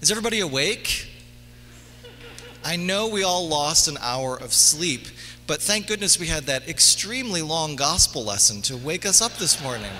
Is everybody awake? I know we all lost an hour of sleep, but thank goodness we had that extremely long gospel lesson to wake us up this morning.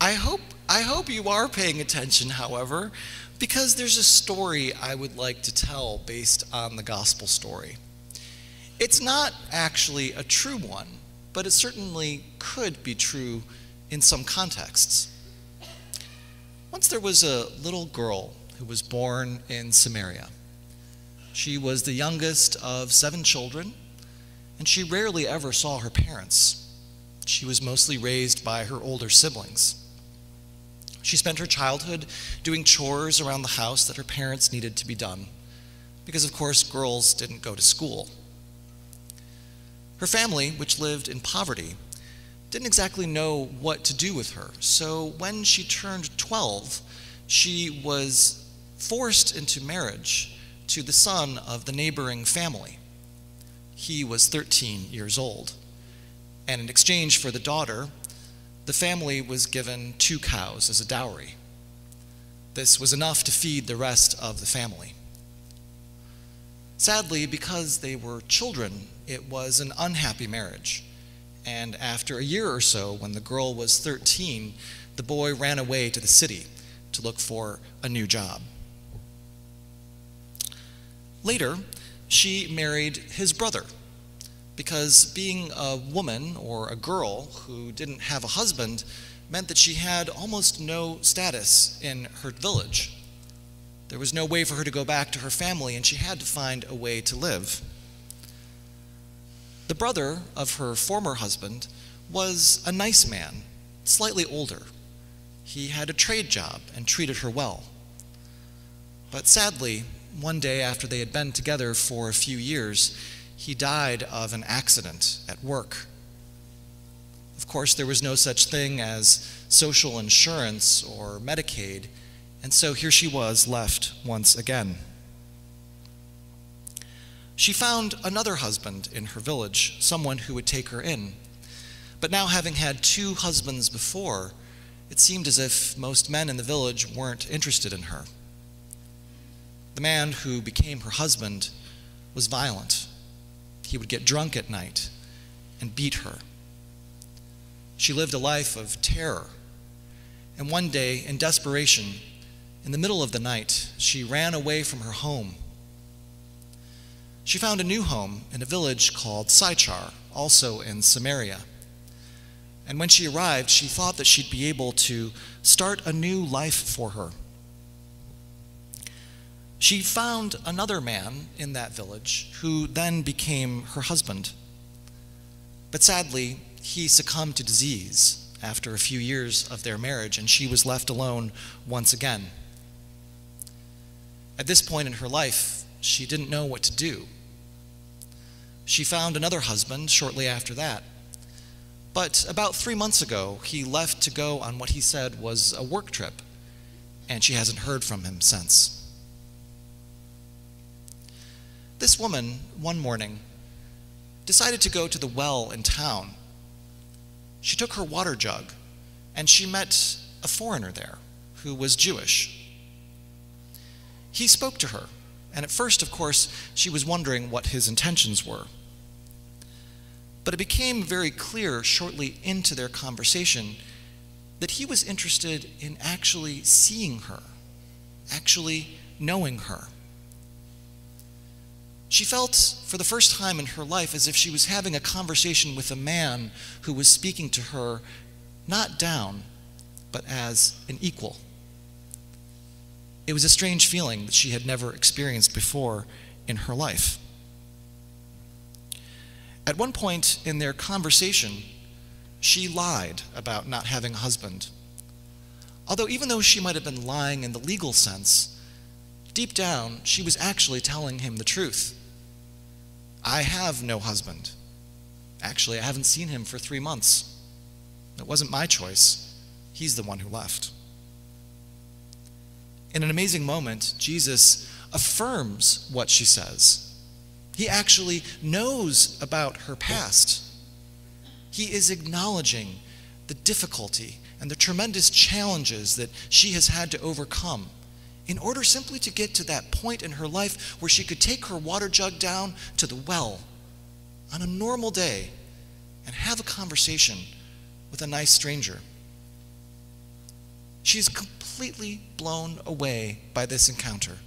I hope, I hope you are paying attention, however, because there's a story I would like to tell based on the gospel story. It's not actually a true one, but it certainly could be true in some contexts. Once there was a little girl who was born in Samaria. She was the youngest of seven children, and she rarely ever saw her parents. She was mostly raised by her older siblings. She spent her childhood doing chores around the house that her parents needed to be done, because of course girls didn't go to school. Her family, which lived in poverty, didn't exactly know what to do with her, so when she turned 12, she was forced into marriage to the son of the neighboring family. He was 13 years old, and in exchange for the daughter, the family was given two cows as a dowry. This was enough to feed the rest of the family. Sadly, because they were children, it was an unhappy marriage. And after a year or so, when the girl was 13, the boy ran away to the city to look for a new job. Later, she married his brother because being a woman or a girl who didn't have a husband meant that she had almost no status in her village. There was no way for her to go back to her family, and she had to find a way to live. The brother of her former husband was a nice man, slightly older. He had a trade job and treated her well. But sadly, one day after they had been together for a few years, he died of an accident at work. Of course, there was no such thing as social insurance or Medicaid, and so here she was left once again. She found another husband in her village, someone who would take her in. But now, having had two husbands before, it seemed as if most men in the village weren't interested in her. The man who became her husband was violent. He would get drunk at night and beat her. She lived a life of terror. And one day, in desperation, in the middle of the night, she ran away from her home. She found a new home in a village called Sychar, also in Samaria. And when she arrived, she thought that she'd be able to start a new life for her. She found another man in that village who then became her husband. But sadly, he succumbed to disease after a few years of their marriage, and she was left alone once again. At this point in her life, she didn't know what to do. She found another husband shortly after that. But about three months ago, he left to go on what he said was a work trip, and she hasn't heard from him since. This woman, one morning, decided to go to the well in town. She took her water jug and she met a foreigner there who was Jewish. He spoke to her, and at first, of course, she was wondering what his intentions were. But it became very clear shortly into their conversation that he was interested in actually seeing her, actually knowing her. She felt for the first time in her life as if she was having a conversation with a man who was speaking to her not down, but as an equal. It was a strange feeling that she had never experienced before in her life. At one point in their conversation, she lied about not having a husband. Although, even though she might have been lying in the legal sense, deep down, she was actually telling him the truth. I have no husband. Actually, I haven't seen him for three months. It wasn't my choice. He's the one who left. In an amazing moment, Jesus affirms what she says. He actually knows about her past. He is acknowledging the difficulty and the tremendous challenges that she has had to overcome in order simply to get to that point in her life where she could take her water jug down to the well on a normal day and have a conversation with a nice stranger. She's completely blown away by this encounter.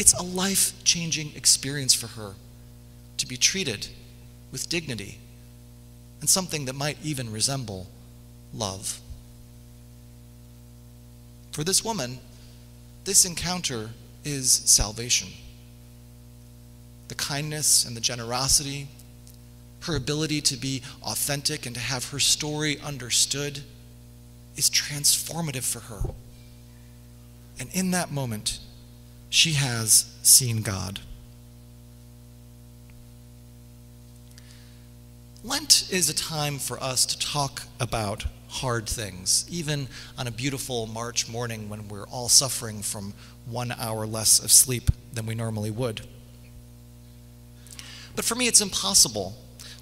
It's a life changing experience for her to be treated with dignity and something that might even resemble love. For this woman, this encounter is salvation. The kindness and the generosity, her ability to be authentic and to have her story understood is transformative for her. And in that moment, she has seen God. Lent is a time for us to talk about hard things, even on a beautiful March morning when we're all suffering from one hour less of sleep than we normally would. But for me, it's impossible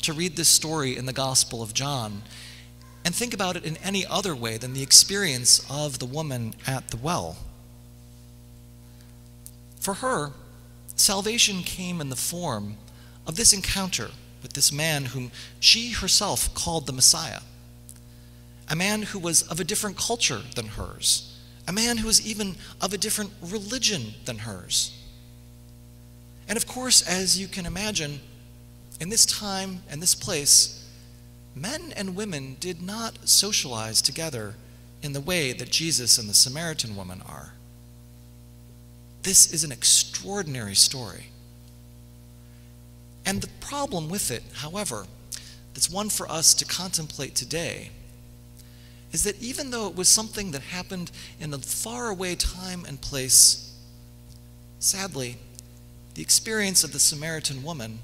to read this story in the Gospel of John and think about it in any other way than the experience of the woman at the well. For her, salvation came in the form of this encounter with this man whom she herself called the Messiah. A man who was of a different culture than hers, a man who was even of a different religion than hers. And of course, as you can imagine, in this time and this place, men and women did not socialize together in the way that Jesus and the Samaritan woman are. This is an extraordinary story. And the problem with it, however, that's one for us to contemplate today, is that even though it was something that happened in a faraway time and place, sadly, the experience of the Samaritan woman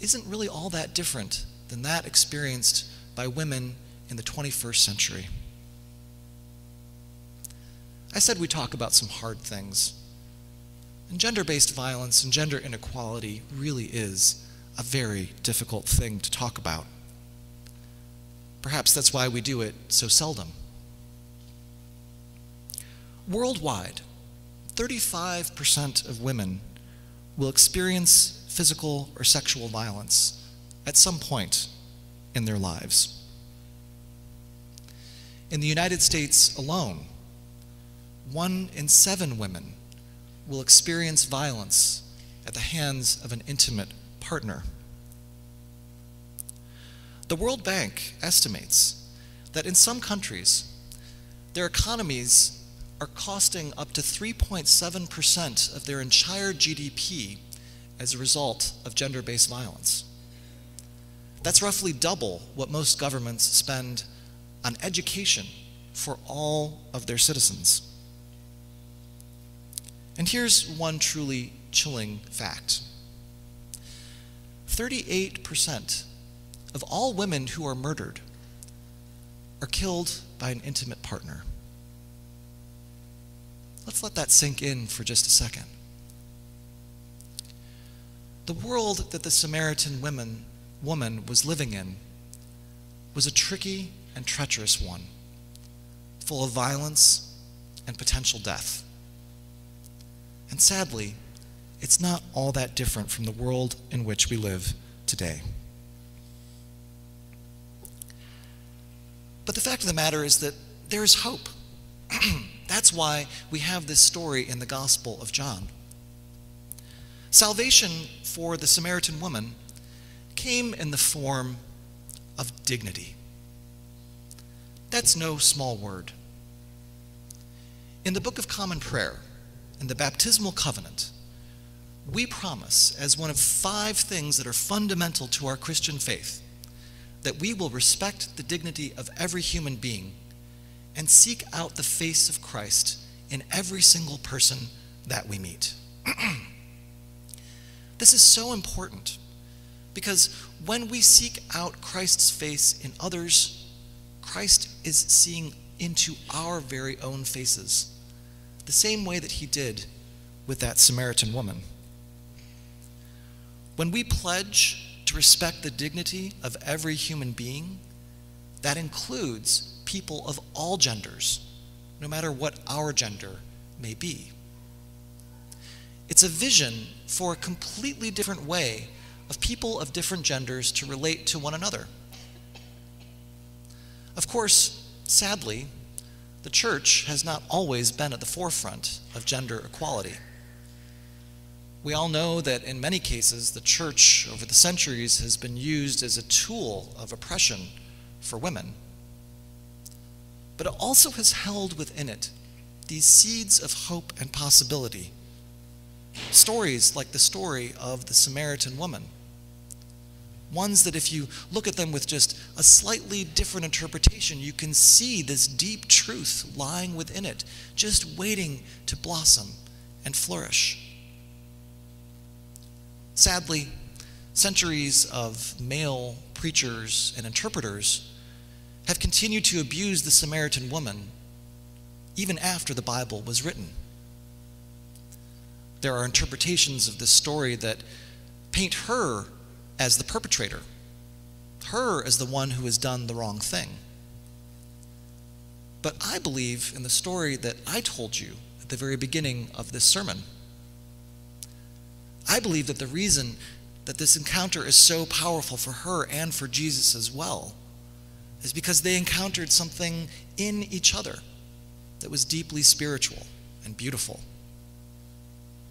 isn't really all that different than that experienced by women in the 21st century. I said we talk about some hard things. And gender based violence and gender inequality really is a very difficult thing to talk about. Perhaps that's why we do it so seldom. Worldwide, 35% of women will experience physical or sexual violence at some point in their lives. In the United States alone, one in seven women will experience violence at the hands of an intimate partner. The World Bank estimates that in some countries, their economies are costing up to 3.7% of their entire GDP as a result of gender based violence. That's roughly double what most governments spend on education for all of their citizens. And here's one truly chilling fact 38% of all women who are murdered are killed by an intimate partner. Let's let that sink in for just a second. The world that the Samaritan women, woman was living in was a tricky and treacherous one, full of violence and potential death. And sadly, it's not all that different from the world in which we live today. But the fact of the matter is that there is hope. That's why we have this story in the Gospel of John. Salvation for the Samaritan woman came in the form of dignity. That's no small word. In the Book of Common Prayer, in the baptismal covenant, we promise, as one of five things that are fundamental to our Christian faith, that we will respect the dignity of every human being and seek out the face of Christ in every single person that we meet. this is so important because when we seek out Christ's face in others, Christ is seeing into our very own faces the same way that he did with that Samaritan woman. When we pledge to respect the dignity of every human being, that includes people of all genders, no matter what our gender may be. It's a vision for a completely different way of people of different genders to relate to one another. Of course, sadly, the church has not always been at the forefront of gender equality. We all know that in many cases, the church over the centuries has been used as a tool of oppression for women. But it also has held within it these seeds of hope and possibility. Stories like the story of the Samaritan woman ones that if you look at them with just a slightly different interpretation, you can see this deep truth lying within it, just waiting to blossom and flourish. Sadly, centuries of male preachers and interpreters have continued to abuse the Samaritan woman even after the Bible was written. There are interpretations of this story that paint her as the perpetrator, her as the one who has done the wrong thing. But I believe in the story that I told you at the very beginning of this sermon. I believe that the reason that this encounter is so powerful for her and for Jesus as well is because they encountered something in each other that was deeply spiritual and beautiful.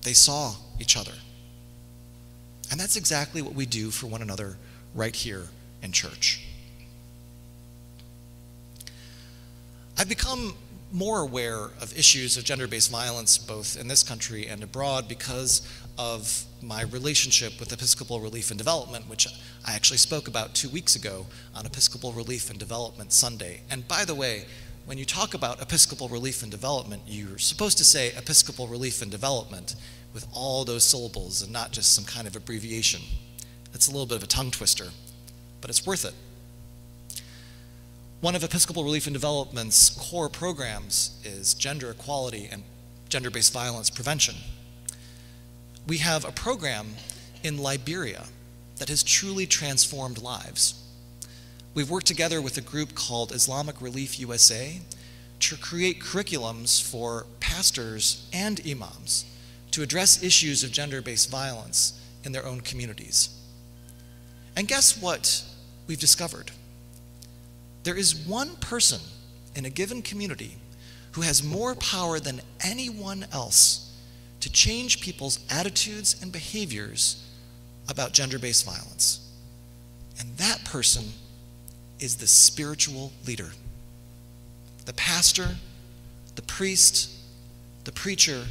They saw each other. And that's exactly what we do for one another right here in church. I've become more aware of issues of gender based violence both in this country and abroad because of my relationship with Episcopal Relief and Development, which I actually spoke about two weeks ago on Episcopal Relief and Development Sunday. And by the way, when you talk about Episcopal Relief and Development, you're supposed to say Episcopal Relief and Development with all those syllables and not just some kind of abbreviation. It's a little bit of a tongue twister, but it's worth it. One of Episcopal Relief and Development's core programs is gender equality and gender based violence prevention. We have a program in Liberia that has truly transformed lives. We've worked together with a group called Islamic Relief USA to create curriculums for pastors and imams to address issues of gender based violence in their own communities. And guess what we've discovered? There is one person in a given community who has more power than anyone else to change people's attitudes and behaviors about gender based violence. And that person is the spiritual leader the pastor, the priest, the preacher,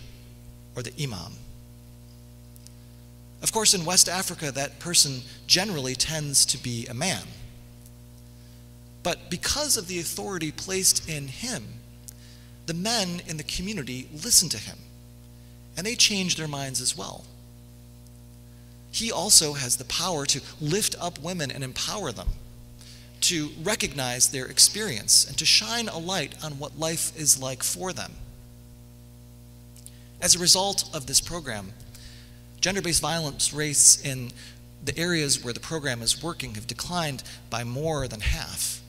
or the imam. Of course, in West Africa, that person generally tends to be a man. But because of the authority placed in him, the men in the community listen to him, and they change their minds as well. He also has the power to lift up women and empower them, to recognize their experience, and to shine a light on what life is like for them. As a result of this program, gender based violence rates in the areas where the program is working have declined by more than half.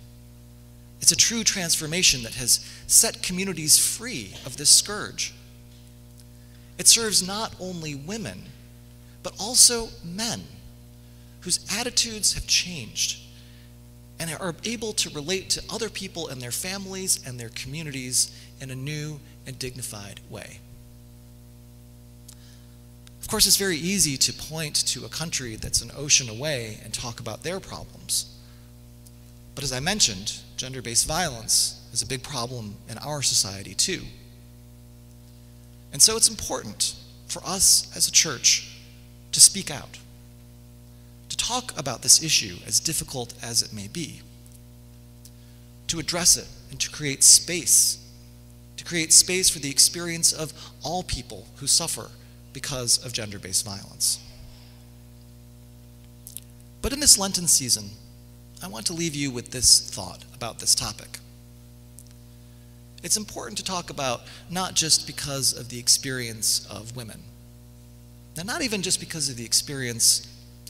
It's a true transformation that has set communities free of this scourge. It serves not only women, but also men whose attitudes have changed and are able to relate to other people and their families and their communities in a new and dignified way. Of course, it's very easy to point to a country that's an ocean away and talk about their problems. But as I mentioned, gender based violence is a big problem in our society too. And so it's important for us as a church to speak out, to talk about this issue, as difficult as it may be, to address it and to create space, to create space for the experience of all people who suffer because of gender based violence. But in this Lenten season, I want to leave you with this thought about this topic. It's important to talk about not just because of the experience of women, and not even just because of the experience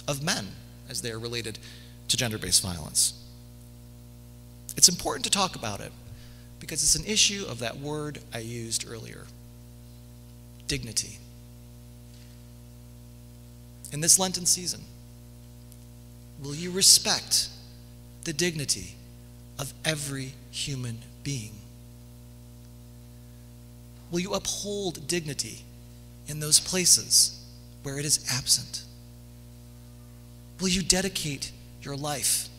of men as they are related to gender based violence. It's important to talk about it because it's an issue of that word I used earlier dignity. In this Lenten season, will you respect the dignity of every human being? Will you uphold dignity in those places where it is absent? Will you dedicate your life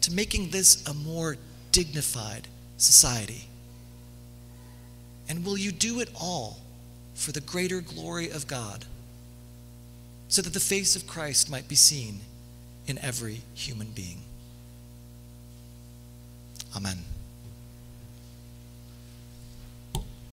to making this a more dignified society? And will you do it all for the greater glory of God so that the face of Christ might be seen in every human being? Amen.